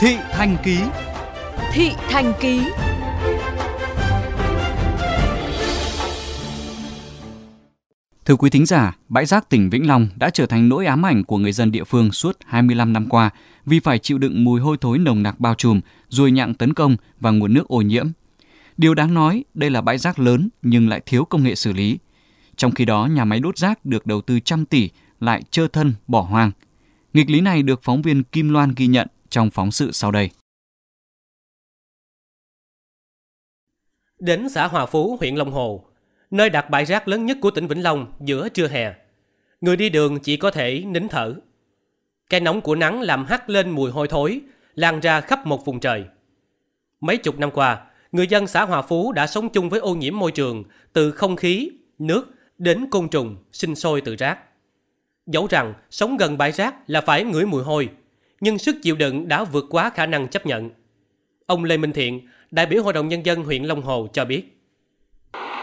Thị Thành Ký Thị Thành Ký Thưa quý thính giả, bãi rác tỉnh Vĩnh Long đã trở thành nỗi ám ảnh của người dân địa phương suốt 25 năm qua vì phải chịu đựng mùi hôi thối nồng nặc bao trùm, ruồi nhặng tấn công và nguồn nước ô nhiễm. Điều đáng nói, đây là bãi rác lớn nhưng lại thiếu công nghệ xử lý. Trong khi đó, nhà máy đốt rác được đầu tư trăm tỷ lại trơ thân, bỏ hoang. Nghịch lý này được phóng viên Kim Loan ghi nhận trong phóng sự sau đây. Đến xã Hòa Phú, huyện Long Hồ, nơi đặt bãi rác lớn nhất của tỉnh Vĩnh Long giữa trưa hè. Người đi đường chỉ có thể nín thở. Cái nóng của nắng làm hắt lên mùi hôi thối, lan ra khắp một vùng trời. Mấy chục năm qua, người dân xã Hòa Phú đã sống chung với ô nhiễm môi trường từ không khí, nước đến côn trùng sinh sôi từ rác. Dẫu rằng sống gần bãi rác là phải ngửi mùi hôi, nhưng sức chịu đựng đã vượt quá khả năng chấp nhận. Ông Lê Minh Thiện, đại biểu Hội đồng Nhân dân huyện Long Hồ cho biết.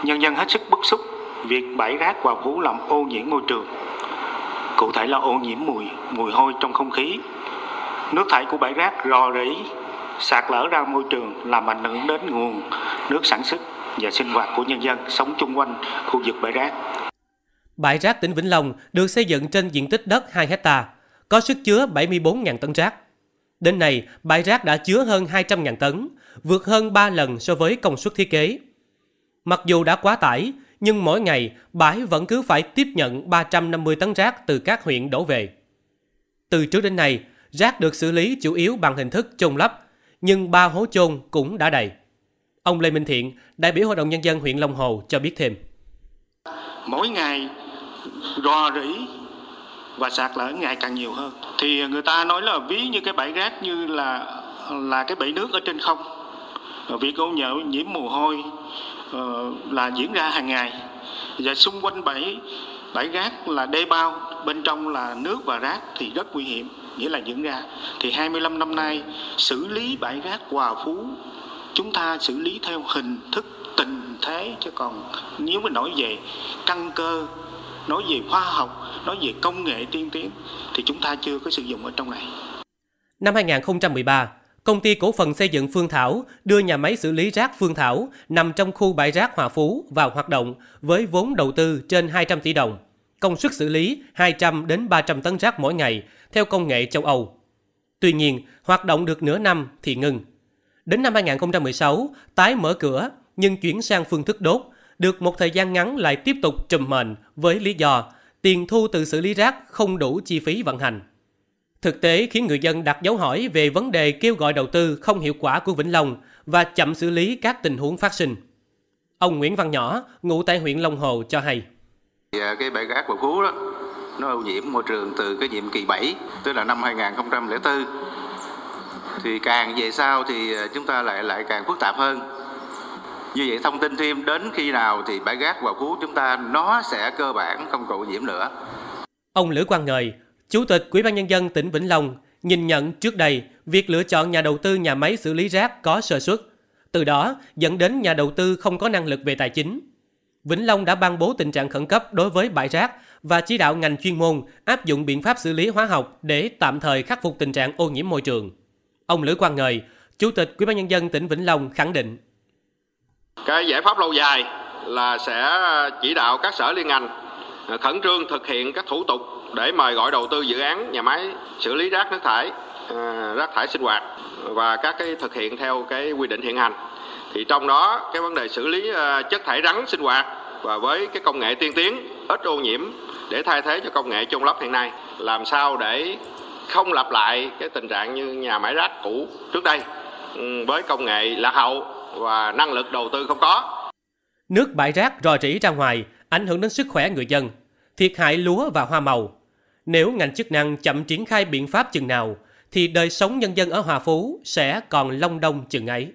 Nhân dân hết sức bức xúc việc bãi rác Hòa Phú làm ô nhiễm môi trường. Cụ thể là ô nhiễm mùi, mùi hôi trong không khí. Nước thải của bãi rác rò rỉ, sạt lở ra môi trường làm ảnh hưởng đến nguồn nước sản xuất và sinh hoạt của nhân dân sống chung quanh khu vực bãi rác. Bãi rác tỉnh Vĩnh Long được xây dựng trên diện tích đất 2 hecta, có sức chứa 74.000 tấn rác. Đến nay, bãi rác đã chứa hơn 200.000 tấn, vượt hơn 3 lần so với công suất thiết kế. Mặc dù đã quá tải, nhưng mỗi ngày bãi vẫn cứ phải tiếp nhận 350 tấn rác từ các huyện đổ về. Từ trước đến nay, rác được xử lý chủ yếu bằng hình thức chôn lấp, nhưng ba hố chôn cũng đã đầy. Ông Lê Minh Thiện, đại biểu Hội đồng Nhân dân huyện Long Hồ cho biết thêm. Mỗi ngày rò rỉ và sạt lở ngày càng nhiều hơn. Thì người ta nói là ví như cái bãi rác như là là cái bể nước ở trên không. Ờ, việc ô nhiễm nhiễm mồ hôi uh, là diễn ra hàng ngày. Và xung quanh bãi bãi rác là đê bao, bên trong là nước và rác thì rất nguy hiểm, nghĩa là diễn ra. Thì 25 năm nay xử lý bãi rác Hòa Phú chúng ta xử lý theo hình thức tình thế chứ còn nếu mà nói về căn cơ nói về khoa học nói về công nghệ tiên tiến thì chúng ta chưa có sử dụng ở trong này Năm 2013, công ty cổ phần xây dựng Phương Thảo đưa nhà máy xử lý rác Phương Thảo nằm trong khu bãi rác Hòa Phú vào hoạt động với vốn đầu tư trên 200 tỷ đồng, công suất xử lý 200 đến 300 tấn rác mỗi ngày theo công nghệ châu Âu. Tuy nhiên, hoạt động được nửa năm thì ngừng. Đến năm 2016, tái mở cửa nhưng chuyển sang phương thức đốt, được một thời gian ngắn lại tiếp tục trùm mền với lý do tiền thu từ xử lý rác không đủ chi phí vận hành. Thực tế khiến người dân đặt dấu hỏi về vấn đề kêu gọi đầu tư không hiệu quả của Vĩnh Long và chậm xử lý các tình huống phát sinh. Ông Nguyễn Văn Nhỏ, ngụ tại huyện Long Hồ cho hay. Dạ, cái bãi rác Bà Phú đó, nó ô nhiễm môi trường từ cái nhiệm kỳ 7, tức là năm 2004. Thì càng về sau thì à, chúng ta lại lại càng phức tạp hơn. Như vậy thông tin thêm đến khi nào thì bãi rác và Phú chúng ta nó sẽ cơ bản không còn nhiễm nữa. Ông Lữ Quang Ngời, Chủ tịch Ủy ban nhân dân tỉnh Vĩnh Long nhìn nhận trước đây việc lựa chọn nhà đầu tư nhà máy xử lý rác có sơ suất, từ đó dẫn đến nhà đầu tư không có năng lực về tài chính. Vĩnh Long đã ban bố tình trạng khẩn cấp đối với bãi rác và chỉ đạo ngành chuyên môn áp dụng biện pháp xử lý hóa học để tạm thời khắc phục tình trạng ô nhiễm môi trường. Ông Lữ Quang Ngời, Chủ tịch Ủy ban nhân dân tỉnh Vĩnh Long khẳng định: cái giải pháp lâu dài là sẽ chỉ đạo các sở liên ngành à, khẩn trương thực hiện các thủ tục để mời gọi đầu tư dự án nhà máy xử lý rác nước thải à, rác thải sinh hoạt và các cái thực hiện theo cái quy định hiện hành. Thì trong đó, cái vấn đề xử lý à, chất thải rắn sinh hoạt và với cái công nghệ tiên tiến ít ô nhiễm để thay thế cho công nghệ chôn lấp hiện nay, làm sao để không lặp lại cái tình trạng như nhà máy rác cũ trước đây ừ, với công nghệ lạc hậu và năng lực đầu tư không có. Nước bãi rác rò rỉ ra ngoài ảnh hưởng đến sức khỏe người dân, thiệt hại lúa và hoa màu. Nếu ngành chức năng chậm triển khai biện pháp chừng nào, thì đời sống nhân dân ở Hòa Phú sẽ còn long đong chừng ấy.